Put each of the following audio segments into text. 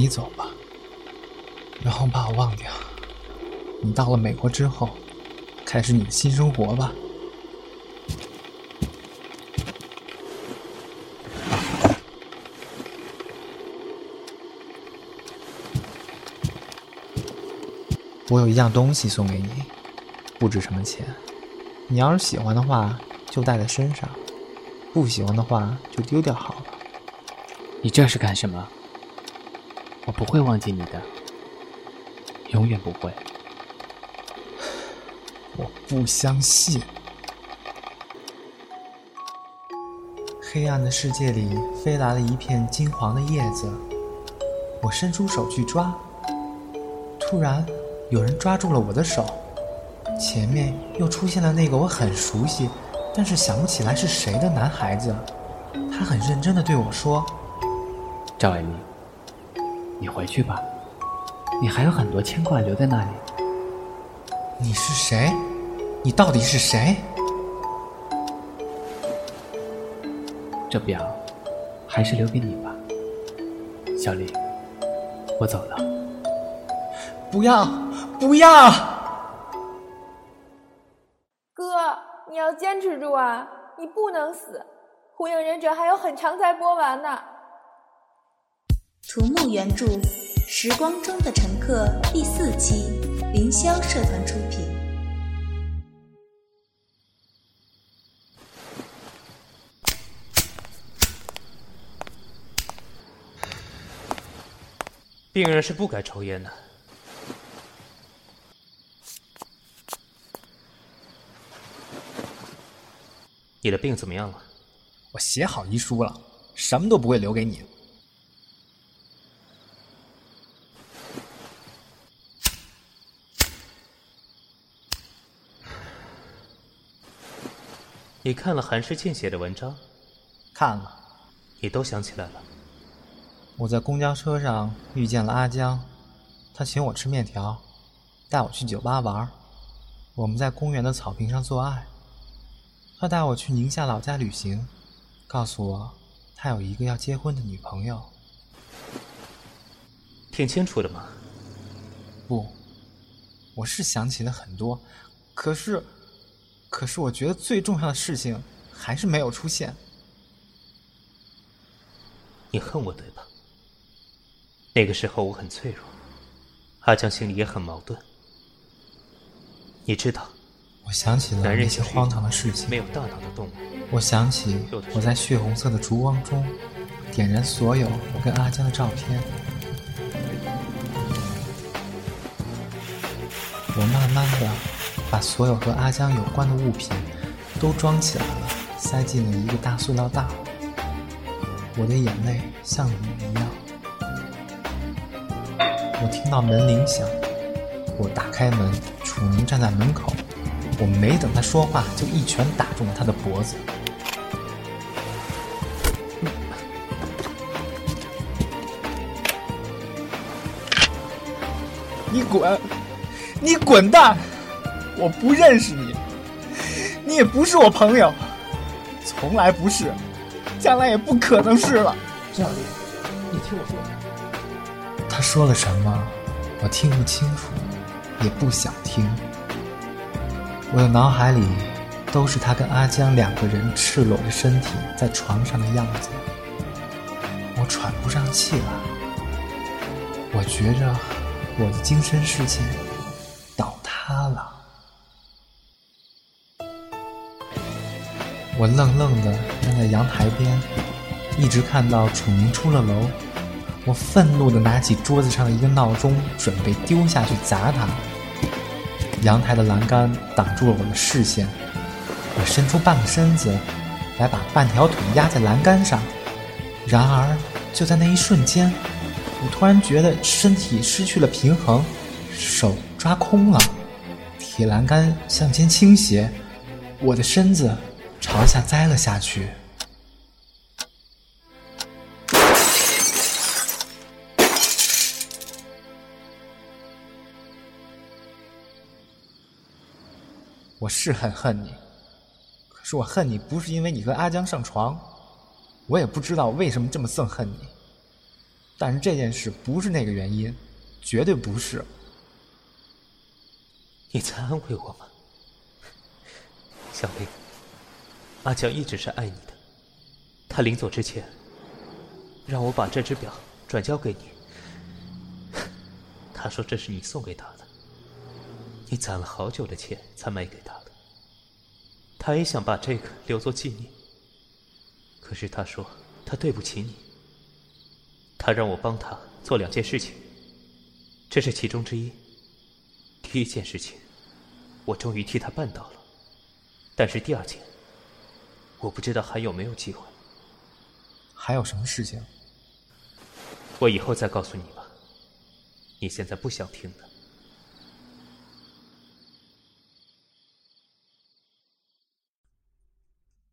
你走吧，然后把我忘掉。你到了美国之后，开始你的新生活吧。我有一样东西送给你，不值什么钱。你要是喜欢的话，就带在身上；不喜欢的话，就丢掉好了。你这是干什么？我不会忘记你的，永远不会。我不相信。黑暗的世界里飞来了一片金黄的叶子，我伸出手去抓，突然。有人抓住了我的手，前面又出现了那个我很熟悉，但是想不起来是谁的男孩子。他很认真的对我说：“赵爱民，你回去吧，你还有很多牵挂留在那里。”你是谁？你到底是谁？这表还是留给你吧，小丽，我走了。不要。不要，哥，你要坚持住啊！你不能死，《火影忍者》还有很长才播完呢。图木原著《时光中的乘客》第四期，凌霄社团出品。病人是不该抽烟的。你的病怎么样了？我写好遗书了，什么都不会留给你。你看了韩世庆写的文章？看了。你都想起来了？我在公交车上遇见了阿江，他请我吃面条，带我去酒吧玩。我们在公园的草坪上做爱。他带我去宁夏老家旅行，告诉我他有一个要结婚的女朋友。挺清楚的嘛。不，我是想起了很多，可是，可是我觉得最重要的事情还是没有出现。你恨我对吧？那个时候我很脆弱，阿江心里也很矛盾。你知道。我想起了那些荒唐的事情。没有大脑的动物。我想起我在血红色的烛光中点燃所有我跟阿江的照片。我慢慢的把所有和阿江有关的物品都装起来了，塞进了一个大塑料袋。我的眼泪像雨一样。我听到门铃响，我打开门，楚宁站在门口。我没等他说话，就一拳打中了他的脖子。你滚！你滚蛋！我不认识你，你也不是我朋友，从来不是，将来也不可能是了。赵丽，你听我说。他说了什么？我听不清楚，也不想听。我的脑海里都是他跟阿江两个人赤裸着身体在床上的样子，我喘不上气来，我觉着我的精神世界倒塌了。我愣愣的站在阳台边，一直看到楚明出了楼，我愤怒的拿起桌子上的一个闹钟，准备丢下去砸他。阳台的栏杆挡住了我的视线，我伸出半个身子来把半条腿压在栏杆上，然而就在那一瞬间，我突然觉得身体失去了平衡，手抓空了，铁栏杆向前倾斜，我的身子朝下栽了下去。我是很恨你，可是我恨你不是因为你和阿江上床，我也不知道为什么这么憎恨你，但是这件事不是那个原因，绝对不是。你在安慰我吗，小丽？阿强一直是爱你的，他临走之前让我把这只表转交给你。他说这是你送给他的，你攒了好久的钱才买给他的。他也想把这个留作纪念，可是他说他对不起你。他让我帮他做两件事情，这是其中之一。第一件事情，我终于替他办到了，但是第二件，我不知道还有没有机会。还有什么事情？我以后再告诉你吧。你现在不想听的。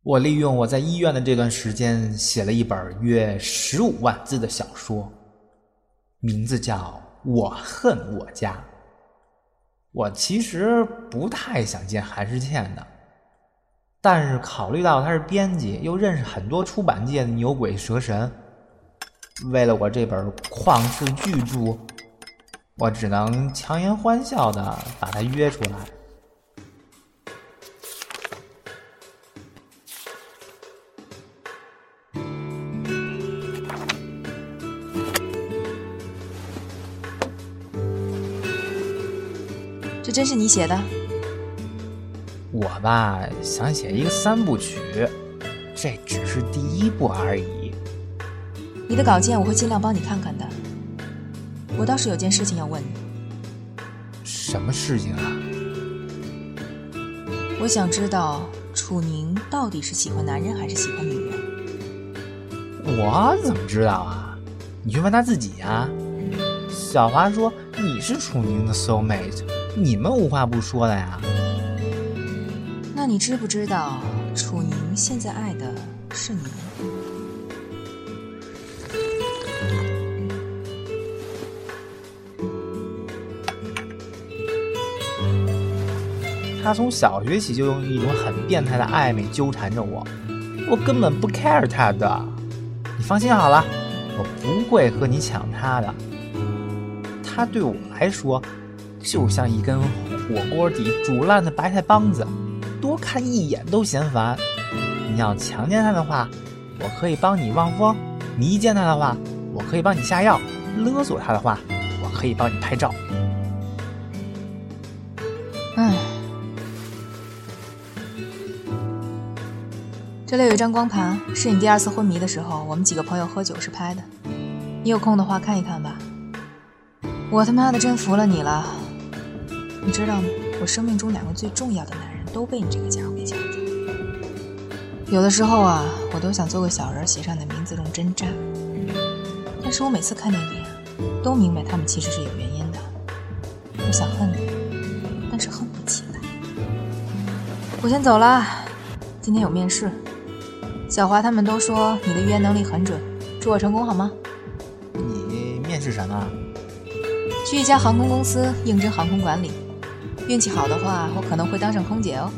我利用我在医院的这段时间，写了一本约十五万字的小说，名字叫《我恨我家》。我其实不太想见韩世倩的，但是考虑到他是编辑，又认识很多出版界的牛鬼蛇神，为了我这本旷世巨著，我只能强颜欢笑的把他约出来。这真是你写的？我吧，想写一个三部曲，这只是第一部而已。你的稿件我会尽量帮你看看的。我倒是有件事情要问你。什么事情啊？我想知道楚宁到底是喜欢男人还是喜欢女人？我怎么知道啊？你去问他自己呀。小华说你是楚宁的 soul mate，你们无话不说的呀。你知不知道楚宁现在爱的是你？他从小学起就用一种很变态的暧昧纠缠着我，我根本不 care 他的。你放心好了，我不会和你抢他的。他对我来说，就像一根火锅底煮烂的白菜帮子，多看一眼都嫌烦。你要强奸他的话，我可以帮你望风；迷奸他的话，我可以帮你下药；勒索他的话，我可以帮你拍照。唉，这里有一张光盘，是你第二次昏迷的时候，我们几个朋友喝酒时拍的。你有空的话看一看吧。我他妈的真服了你了！你知道吗？我生命中两个最重要的男人都被你这个家伙给抢走。有的时候啊，我都想做个小人，写上你的名字，用针扎。但是我每次看见你，都明白他们其实是有原因的。我想恨你，但是恨不起来。我先走了，今天有面试。小华他们都说你的预言能力很准，祝我成功好吗？你面试什么？去一家航空公司应征航空管理，运气好的话，我可能会当上空姐哦。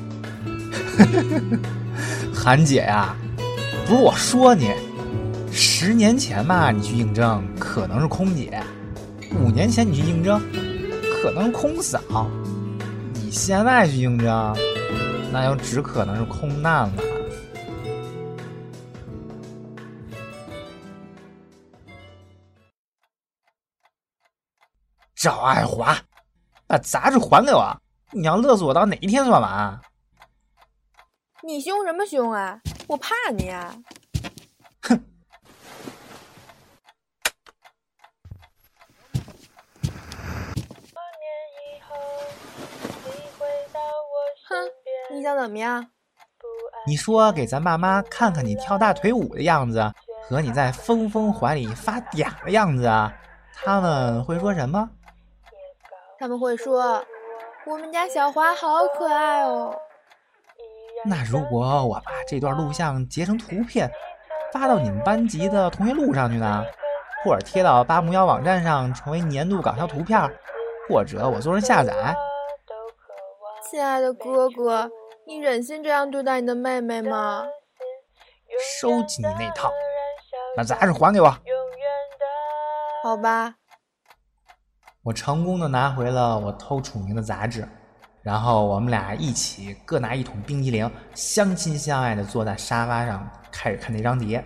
韩姐呀，不是我说你，十年前吧，你去应征可能是空姐；五年前你去应征，可能是空嫂；你现在去应征，那就只可能是空难了。赵爱华，把杂志还给我！你要勒死我到哪一天算完？你凶什么凶啊？我怕你啊！哼！哼！你想怎么样？你说给咱爸妈看看你跳大腿舞的样子，和你在峰峰怀里发嗲的样子，他们会说什么？他们会说：“我们家小华好可爱哦。”那如果我把这段录像截成图片，发到你们班级的同学录上去呢？或者贴到八木幺网站上成为年度搞笑图片？或者我做成下载？亲爱的哥哥，你忍心这样对待你的妹妹吗？收起你那套，把杂志还给我！好吧。我成功的拿回了我偷楚明的杂志，然后我们俩一起各拿一桶冰激凌，相亲相爱的坐在沙发上开始看那张碟。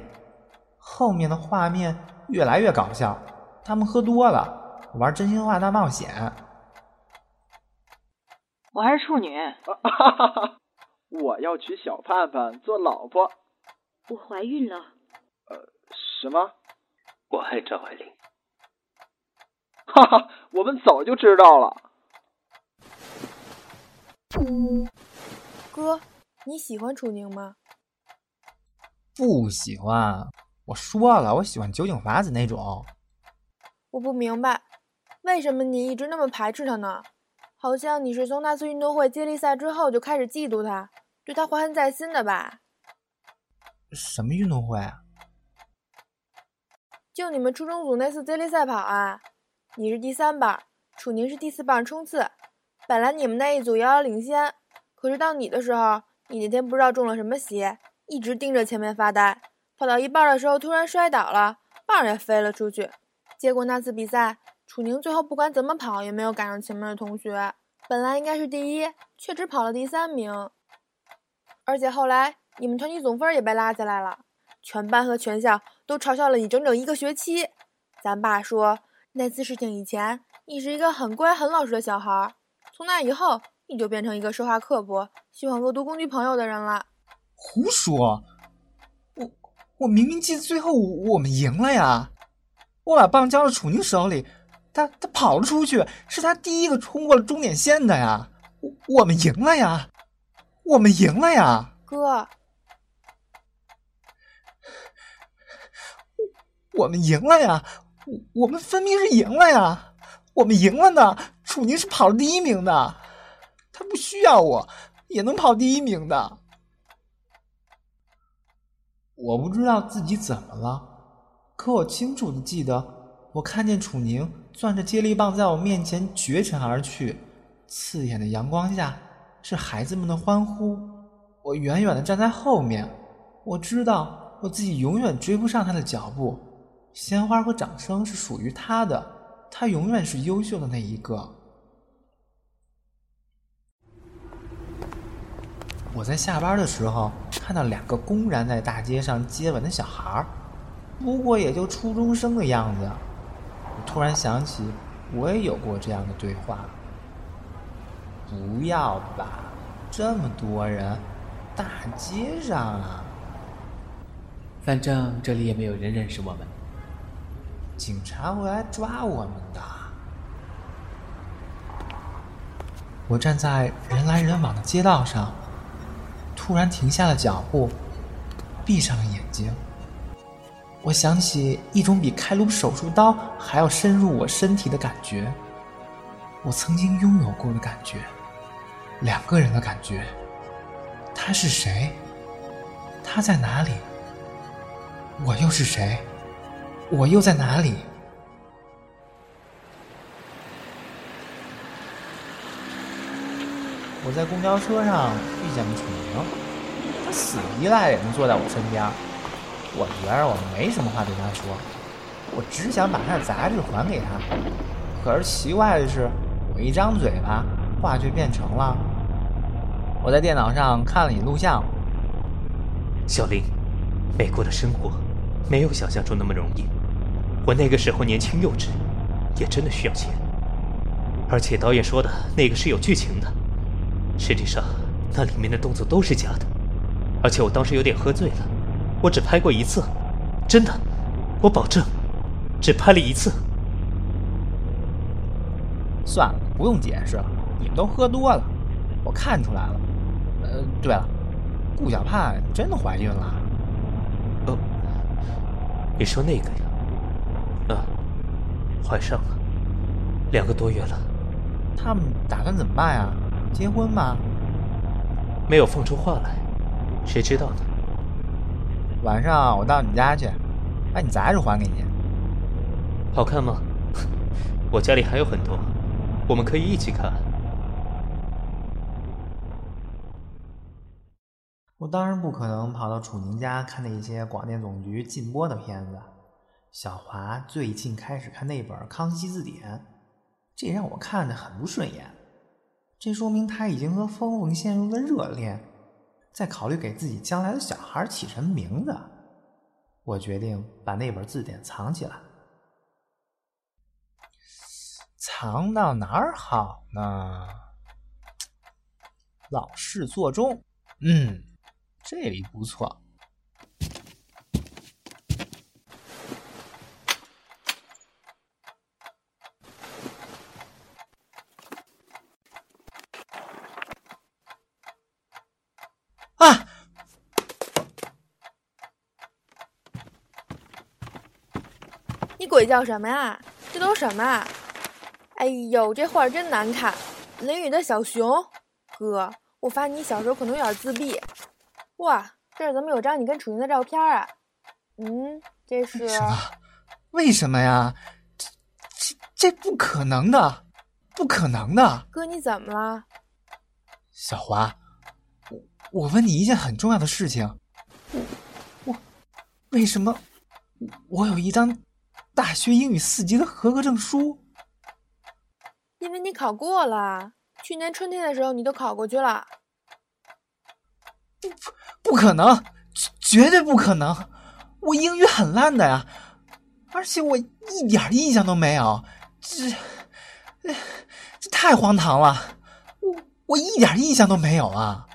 后面的画面越来越搞笑，他们喝多了，玩真心话大冒险。我还是处女。哈哈哈！我要娶小盼盼做老婆。我怀孕了。呃，什么？我爱赵爱玲。哈哈，我们早就知道了。哥，你喜欢楚宁吗？不喜欢。我说了，我喜欢酒井法子那种。我不明白，为什么你一直那么排斥他呢？好像你是从那次运动会接力赛之后就开始嫉妒他，对他怀恨在心的吧？什么运动会啊？就你们初中组那次接力赛跑啊！你是第三棒，楚宁是第四棒冲刺。本来你们那一组遥遥领先，可是到你的时候，你那天不知道中了什么邪，一直盯着前面发呆，跑到一半的时候突然摔倒了，棒也飞了出去。结果那次比赛。楚宁最后不管怎么跑也没有赶上前面的同学，本来应该是第一，却只跑了第三名。而且后来你们团体总分也被拉下来了，全班和全校都嘲笑了你整整一个学期。咱爸说那次事情以前你是一个很乖很老实的小孩，从那以后你就变成一个说话刻薄、喜欢恶毒攻击朋友的人了。胡说！我我明明记得最后我们赢了呀，我把棒交到楚宁手里。他他跑了出去，是他第一个冲过了终点线的呀！我我们赢了呀！我们赢了呀！哥，我们赢了呀！我我们分明是赢了呀！我们赢了呢！楚宁是跑了第一名的，他不需要我也能跑第一名的。我不知道自己怎么了，可我清楚的记得。我看见楚宁攥着接力棒在我面前绝尘而去，刺眼的阳光下是孩子们的欢呼。我远远的站在后面，我知道我自己永远追不上他的脚步。鲜花和掌声是属于他的，他永远是优秀的那一个。我在下班的时候看到两个公然在大街上接吻的小孩儿不过也就初中生的样子。我突然想起，我也有过这样的对话。不要吧，这么多人，大街上啊。反正这里也没有人认识我们。警察会来抓我们的。我站在人来人往的街道上，突然停下了脚步，闭上了眼睛。我想起一种比开颅手术刀还要深入我身体的感觉，我曾经拥有过的感觉，两个人的感觉。他是谁？他在哪里？我又是谁？我又在哪里？我在公交车上遇见了楚明，他死依赖也能坐在我身边。我觉着我没什么话对他说，我只想把他的杂志还给他。可是奇怪的是，我一张嘴巴，话却变成了：我在电脑上看了你录像。小林，美国的生活没有想象中那么容易。我那个时候年轻幼稚，也真的需要钱。而且导演说的那个是有剧情的，实际上那里面的动作都是假的。而且我当时有点喝醉了。我只拍过一次，真的，我保证，只拍了一次。算了，不用解释了，你们都喝多了，我看出来了。呃，对了，顾小盼真的怀孕了？哦，你说那个呀？啊，怀上了，两个多月了。他们打算怎么办呀？结婚吗？没有放出话来，谁知道呢？晚上我到你家去，把你杂志还给你。好看吗？我家里还有很多，我们可以一起看。我当然不可能跑到楚宁家看那些广电总局禁播的片子，小华最近开始看那本《康熙字典》，这让我看得很不顺眼。这说明他已经和峰峰陷入了热恋，在考虑给自己将来的小孩起什么名字。我决定把那本字典藏起来。藏到哪儿好呢？老式座中，嗯，这里不错。啊！你鬼叫什么呀？这都什么？哎呦，这画真难看，《雷雨》的小熊。哥，我发现你小时候可能有点自闭。哇，这儿怎么有张你跟楚云的照片啊？嗯，这是什么？为什么呀？这这这不可能的，不可能的！哥，你怎么了？小华，我我问你一件很重要的事情，我我为什么我有一张大学英语四级的合格证书？因为你考过了。去年春天的时候，你都考过去了。不，不可能，绝对不可能！我英语很烂的呀，而且我一点印象都没有。这，这太荒唐了！我我一点印象都没有啊！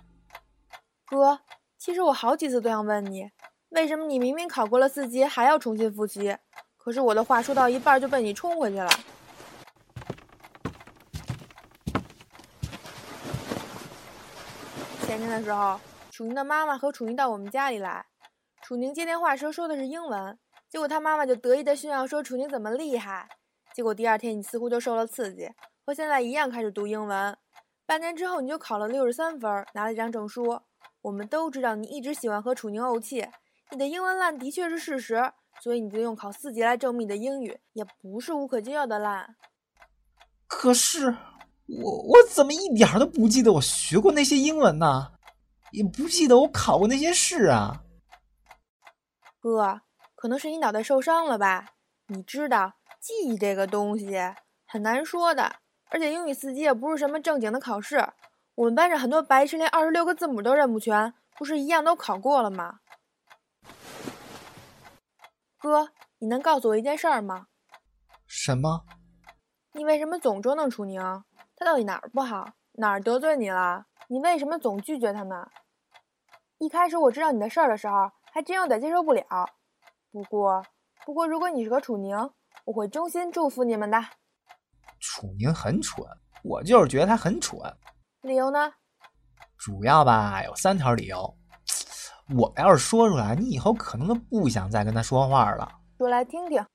哥，其实我好几次都想问你，为什么你明明考过了四级还要重新复习？可是我的话说到一半就被你冲回去了。前天的时候，楚宁的妈妈和楚宁到我们家里来。楚宁接电话时候说的是英文，结果他妈妈就得意的炫耀说楚宁怎么厉害。结果第二天你似乎就受了刺激，和现在一样开始读英文。半年之后你就考了六十三分，拿了一张证书。我们都知道你一直喜欢和楚宁怄气，你的英文烂的确是事实，所以你就用考四级来证明你的英语也不是无可救药的烂。可是。我我怎么一点都不记得我学过那些英文呢？也不记得我考过那些试啊。哥，可能是你脑袋受伤了吧？你知道记忆这个东西很难说的，而且英语四级也不是什么正经的考试。我们班上很多白痴连二十六个字母都认不全，不是一样都考过了吗？哥，你能告诉我一件事儿吗？什么？你为什么总捉弄楚宁？他到底哪儿不好？哪儿得罪你了？你为什么总拒绝他们？一开始我知道你的事儿的时候，还真有点接受不了。不过，不过，如果你是个楚宁，我会衷心祝福你们的。楚宁很蠢，我就是觉得他很蠢。理由呢？主要吧，有三条理由。我要是说出来，你以后可能都不想再跟他说话了。说来听听。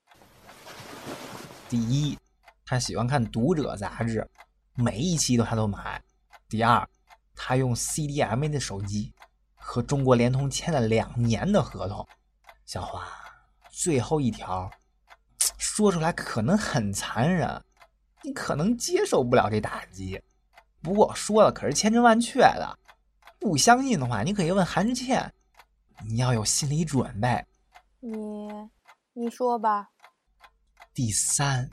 第一，他喜欢看《读者》杂志。每一期都他都买。第二，他用 CDMA 的手机，和中国联通签了两年的合同。小华，最后一条，说出来可能很残忍，你可能接受不了这打击。不过我说了可是千真万确的，不相信的话，你可以问韩志倩，你要有心理准备。你，你说吧。第三，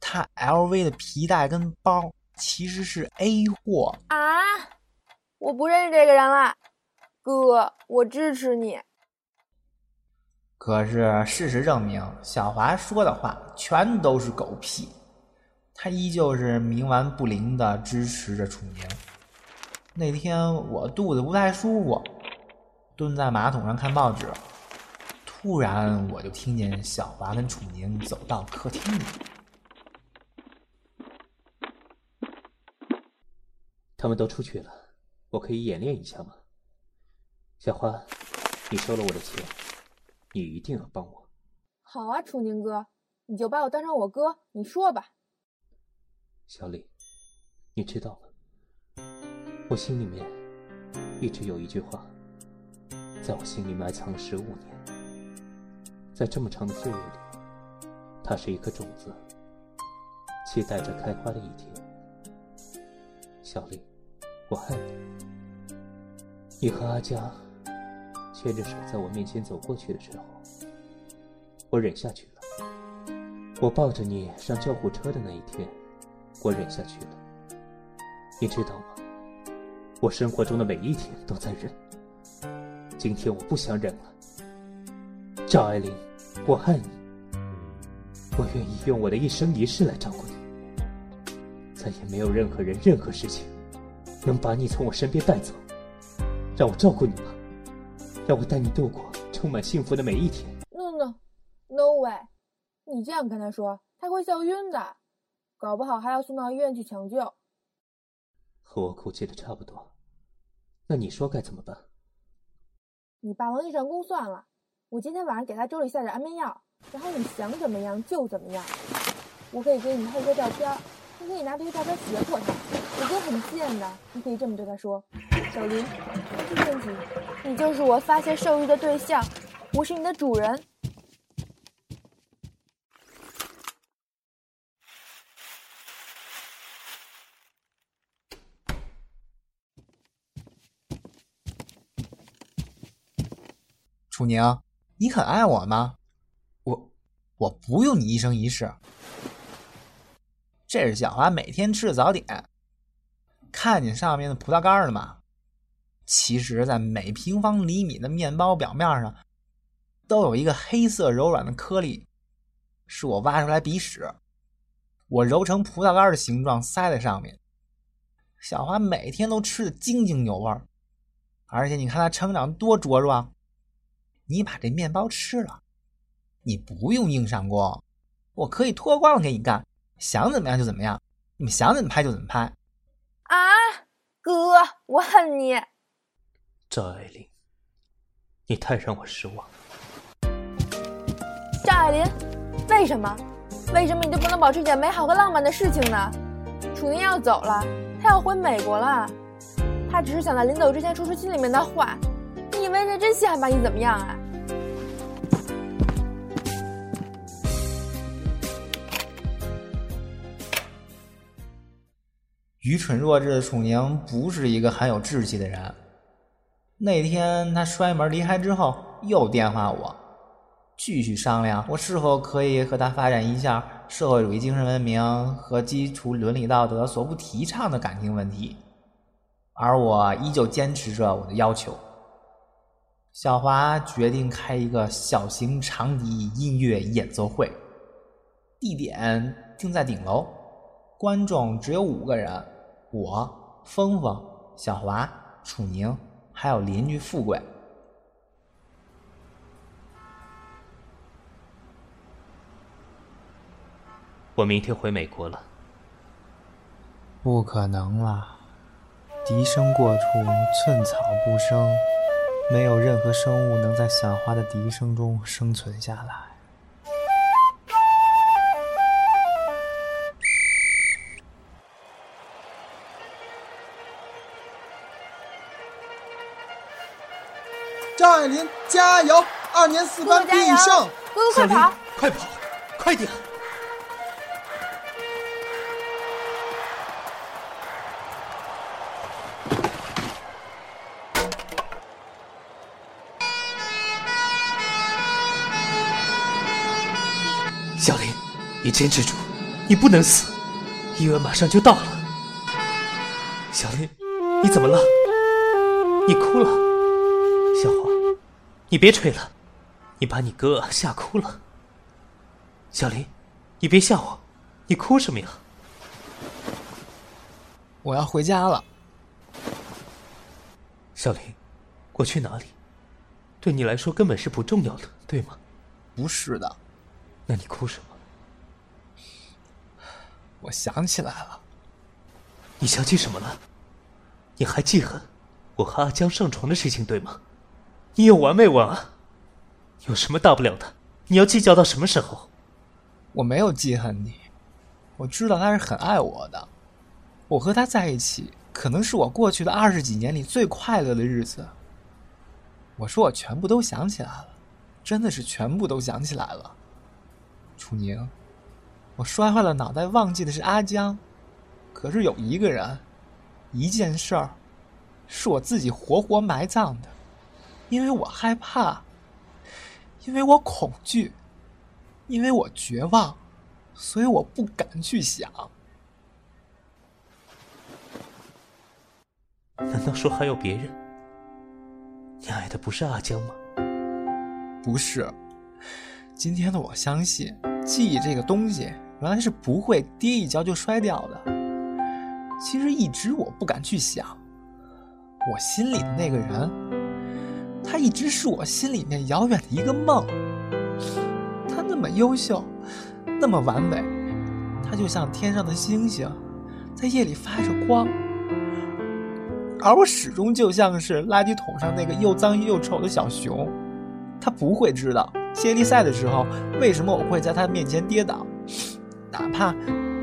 他 LV 的皮带跟包。其实是 A 货啊！我不认识这个人了，哥，我支持你。可是事实证明，小华说的话全都是狗屁。他依旧是冥顽不灵的支持着楚宁。那天我肚子不太舒服，蹲在马桶上看报纸，突然我就听见小华跟楚宁走到客厅里。他们都出去了，我可以演练一下吗？小花，你收了我的钱，你一定要帮我。好啊，楚宁哥，你就把我当成我哥，你说吧。小李，你知道吗？我心里面一直有一句话，在我心里埋藏了十五年，在这么长的岁月里，它是一颗种子，期待着开花的一天。小丽，我爱你。你和阿江牵着手在我面前走过去的时候，我忍下去了。我抱着你上救护车的那一天，我忍下去了。你知道吗？我生活中的每一天都在忍。今天我不想忍了。赵爱玲，我爱你，我愿意用我的一生一世来照顾你。再也没有任何人、任何事情能把你从我身边带走。让我照顾你吧，让我带你度过充满幸福的每一天。No no no way！你这样跟他说，他会笑晕的，搞不好还要送到医院去抢救。和我哭泣的差不多，那你说该怎么办？你霸王硬上弓算了，我今天晚上给他粥里下点安眠药，然后你想怎么样就怎么样。我可以给你拍一个照片，你可以拿这些照片胁迫他。我哥很贱的，你可以这么对他说：“小林，不是问题，你就是我发泄兽欲的对象，我是你的主人。”楚宁，你很爱我吗？我我不用你一生一世。这是小华每天吃的早点。看见上面的葡萄干了吗？其实，在每平方厘米的面包表面上，都有一个黑色柔软的颗粒，是我挖出来鼻屎，我揉成葡萄干的形状塞在上面。小花每天都吃的津津有味儿，而且你看它成长多茁壮。你把这面包吃了，你不用硬上弓，我可以脱光了给你干，想怎么样就怎么样，你们想怎么拍就怎么拍。啊，哥，我恨你！赵爱玲，你太让我失望。赵爱玲，为什么？为什么你就不能保持一点美好和浪漫的事情呢？楚宁要走了，他要回美国了，他只是想在临走之前说出心里面的话。你以为人家真稀罕把你怎么样啊？愚蠢弱智的楚宁不是一个很有志气的人。那天他摔门离开之后，又电话我，继续商量我是否可以和他发展一下社会主义精神文明和基础伦理道德所不提倡的感情问题，而我依旧坚持着我的要求。小华决定开一个小型长笛音乐演奏会，地点定在顶楼，观众只有五个人：我、峰峰、小华、楚宁，还有邻居富贵。我明天回美国了。不可能了，笛声过处，寸草不生。没有任何生物能在小花的笛声中生存下来。赵爱玲，加油！二年四班必胜！哥哥快跑！快跑！快点！小林，你坚持住，你不能死，医院马上就到了。小林，你怎么了？你哭了？小花，你别吹了，你把你哥吓哭了。小林，你别吓我，你哭什么呀？我要回家了。小林，我去哪里？对你来说根本是不重要的，对吗？不是的。那你哭什么？我想起来了。你想起什么了？你还记恨我和阿江上床的事情，对吗？你有完没完啊？有什么大不了的？你要计较到什么时候？我没有记恨你，我知道他是很爱我的。我和他在一起，可能是我过去的二十几年里最快乐的日子。我说我全部都想起来了，真的是全部都想起来了。楚宁，我摔坏了脑袋，忘记的是阿江，可是有一个人，一件事儿，是我自己活活埋葬的，因为我害怕，因为我恐惧，因为我绝望，所以我不敢去想。难道说还有别人？你爱的不是阿江吗？不是。今天的我相信，记忆这个东西原来是不会跌一跤就摔掉的。其实一直我不敢去想，我心里的那个人，他一直是我心里面遥远的一个梦。他那么优秀，那么完美，他就像天上的星星，在夜里发着光。而我始终就像是垃圾桶上那个又脏又丑的小熊，他不会知道。接力赛的时候，为什么我会在他面前跌倒？哪怕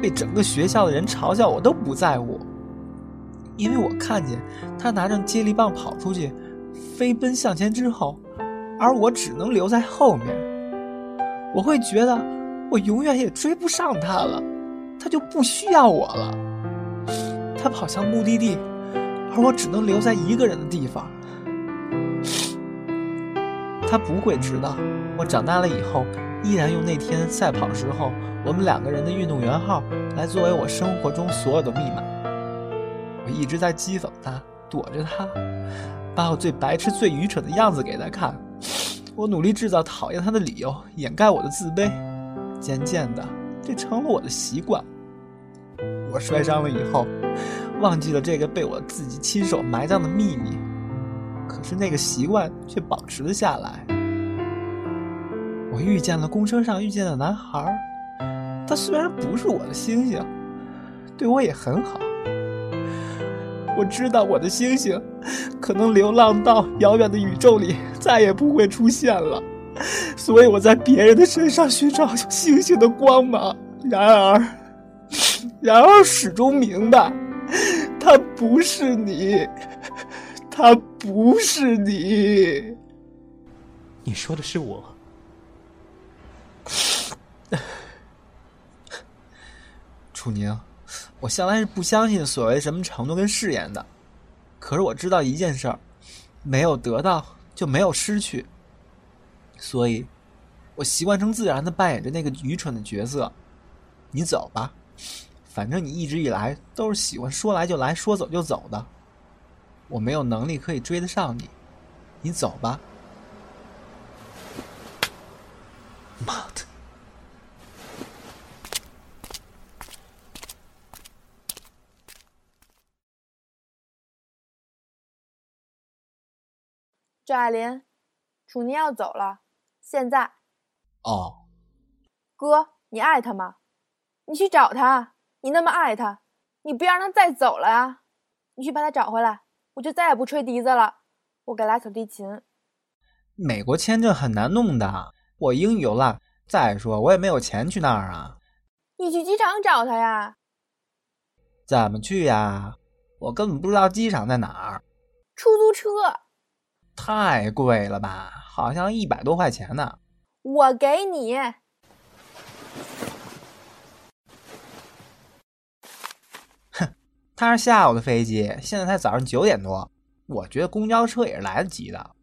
被整个学校的人嘲笑，我都不在乎，因为我看见他拿着接力棒跑出去，飞奔向前之后，而我只能留在后面。我会觉得我永远也追不上他了，他就不需要我了。他跑向目的地，而我只能留在一个人的地方。他不会知道，我长大了以后，依然用那天赛跑时候我们两个人的运动员号来作为我生活中所有的密码。我一直在讥讽他，躲着他，把我最白痴、最愚蠢的样子给他看。我努力制造讨厌他的理由，掩盖我的自卑。渐渐的，这成了我的习惯。我摔伤了以后，忘记了这个被我自己亲手埋葬的秘密。可是那个习惯却保持了下来。我遇见了公车上遇见的男孩，他虽然不是我的星星，对我也很好。我知道我的星星可能流浪到遥远的宇宙里，再也不会出现了，所以我在别人的身上寻找星星的光芒。然而，然而始终明白，他不是你。他不是你，你说的是我，楚宁。我向来是不相信所谓什么承诺跟誓言的，可是我知道一件事儿：没有得到就没有失去。所以，我习惯成自然的扮演着那个愚蠢的角色。你走吧，反正你一直以来都是喜欢说来就来说走就走的。我没有能力可以追得上你，你走吧。赵爱林，楚宁要走了，现在。哦。哥，你爱他吗？你去找他，你那么爱他，你不要让他再走了啊！你去把他找回来。我就再也不吹笛子了，我给拉小提琴。美国签证很难弄的，我英语又烂，再说我也没有钱去那儿啊。你去机场找他呀？怎么去呀？我根本不知道机场在哪儿。出租车。太贵了吧？好像一百多块钱呢。我给你。哼他是下午的飞机，现在才早上九点多。我觉得公交车也是来得及的。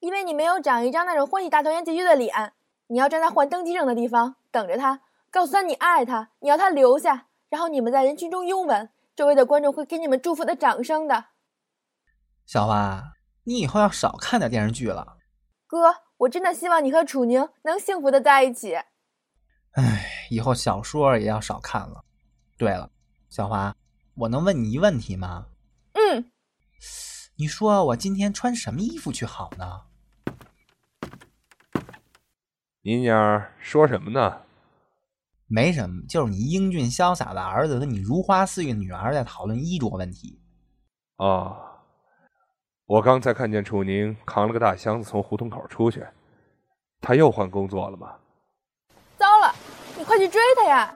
因为你没有长一张那种欢喜大团圆结局的脸，你要站在换登机证的地方等着他，告诉他你爱他，你要他留下，然后你们在人群中拥吻，周围的观众会给你们祝福的掌声的。小花，你以后要少看点电视剧了。哥，我真的希望你和楚宁能幸福的在一起。哎，以后小说也要少看了。对了，小华。我能问你一问题吗？嗯，你说我今天穿什么衣服去好呢？你娘说什么呢？没什么，就是你英俊潇洒的儿子和你如花似玉的女儿在讨论衣着问题。哦，我刚才看见楚宁扛了个大箱子从胡同口出去，他又换工作了吗？糟了，你快去追他呀！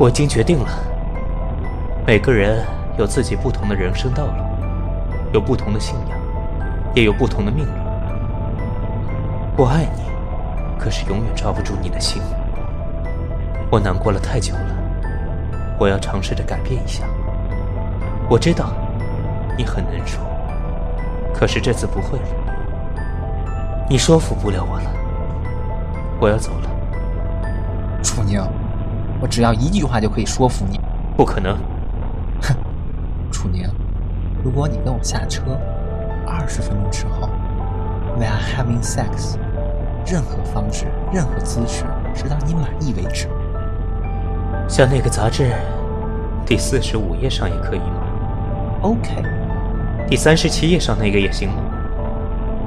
我已经决定了。每个人有自己不同的人生道路，有不同的信仰，也有不同的命运。我爱你，可是永远抓不住你的心。我难过了太久了，我要尝试着改变一下。我知道你很能说，可是这次不会了。你说服不了我了，我要走了。楚宁，我只要一句话就可以说服你。不可能。哼，楚宁，如果你跟我下车，二十分钟之后，we are having sex，任何方式、任何姿势，直到你满意为止。像那个杂志第四十五页上也可以吗？OK。第三十七页上那个也行吗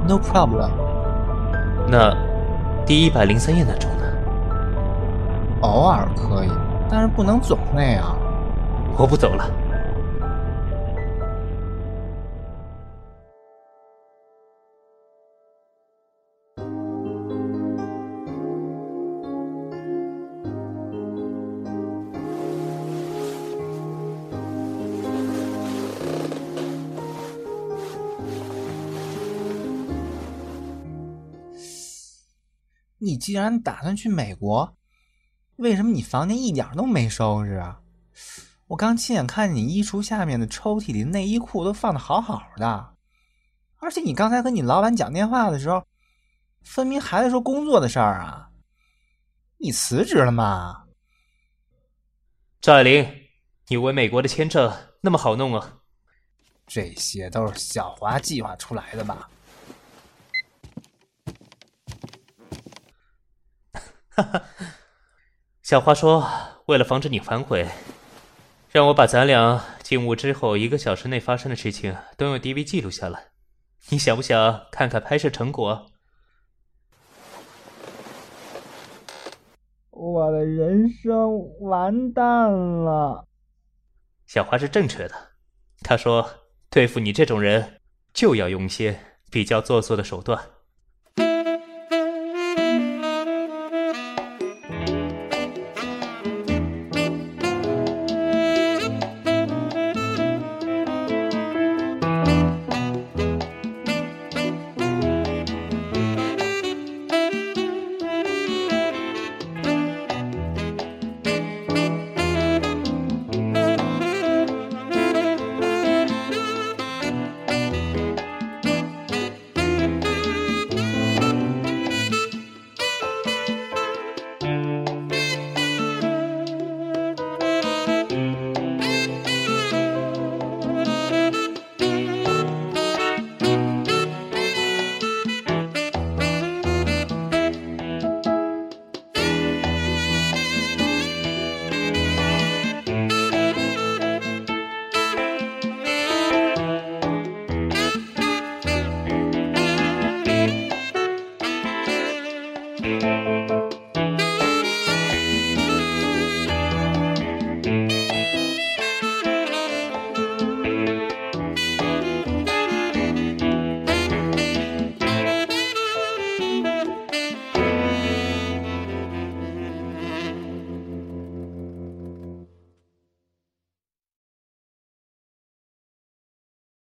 ？No problem。那第一百零三页那种呢？偶尔可以，但是不能总那样。我不走了。你既然打算去美国，为什么你房间一点都没收拾啊？我刚亲眼看见你衣橱下面的抽屉里内衣裤都放的好好的，而且你刚才跟你老板讲电话的时候，分明还在说工作的事儿啊！你辞职了吗？赵爱玲，你为美国的签证那么好弄啊？这些都是小华计划出来的吧？哈哈，小花说：“为了防止你反悔，让我把咱俩进屋之后一个小时内发生的事情都用 DV 记录下来。你想不想看看拍摄成果？”我的人生完蛋了。小花是正确的，她说：“对付你这种人，就要用一些比较做作的手段。”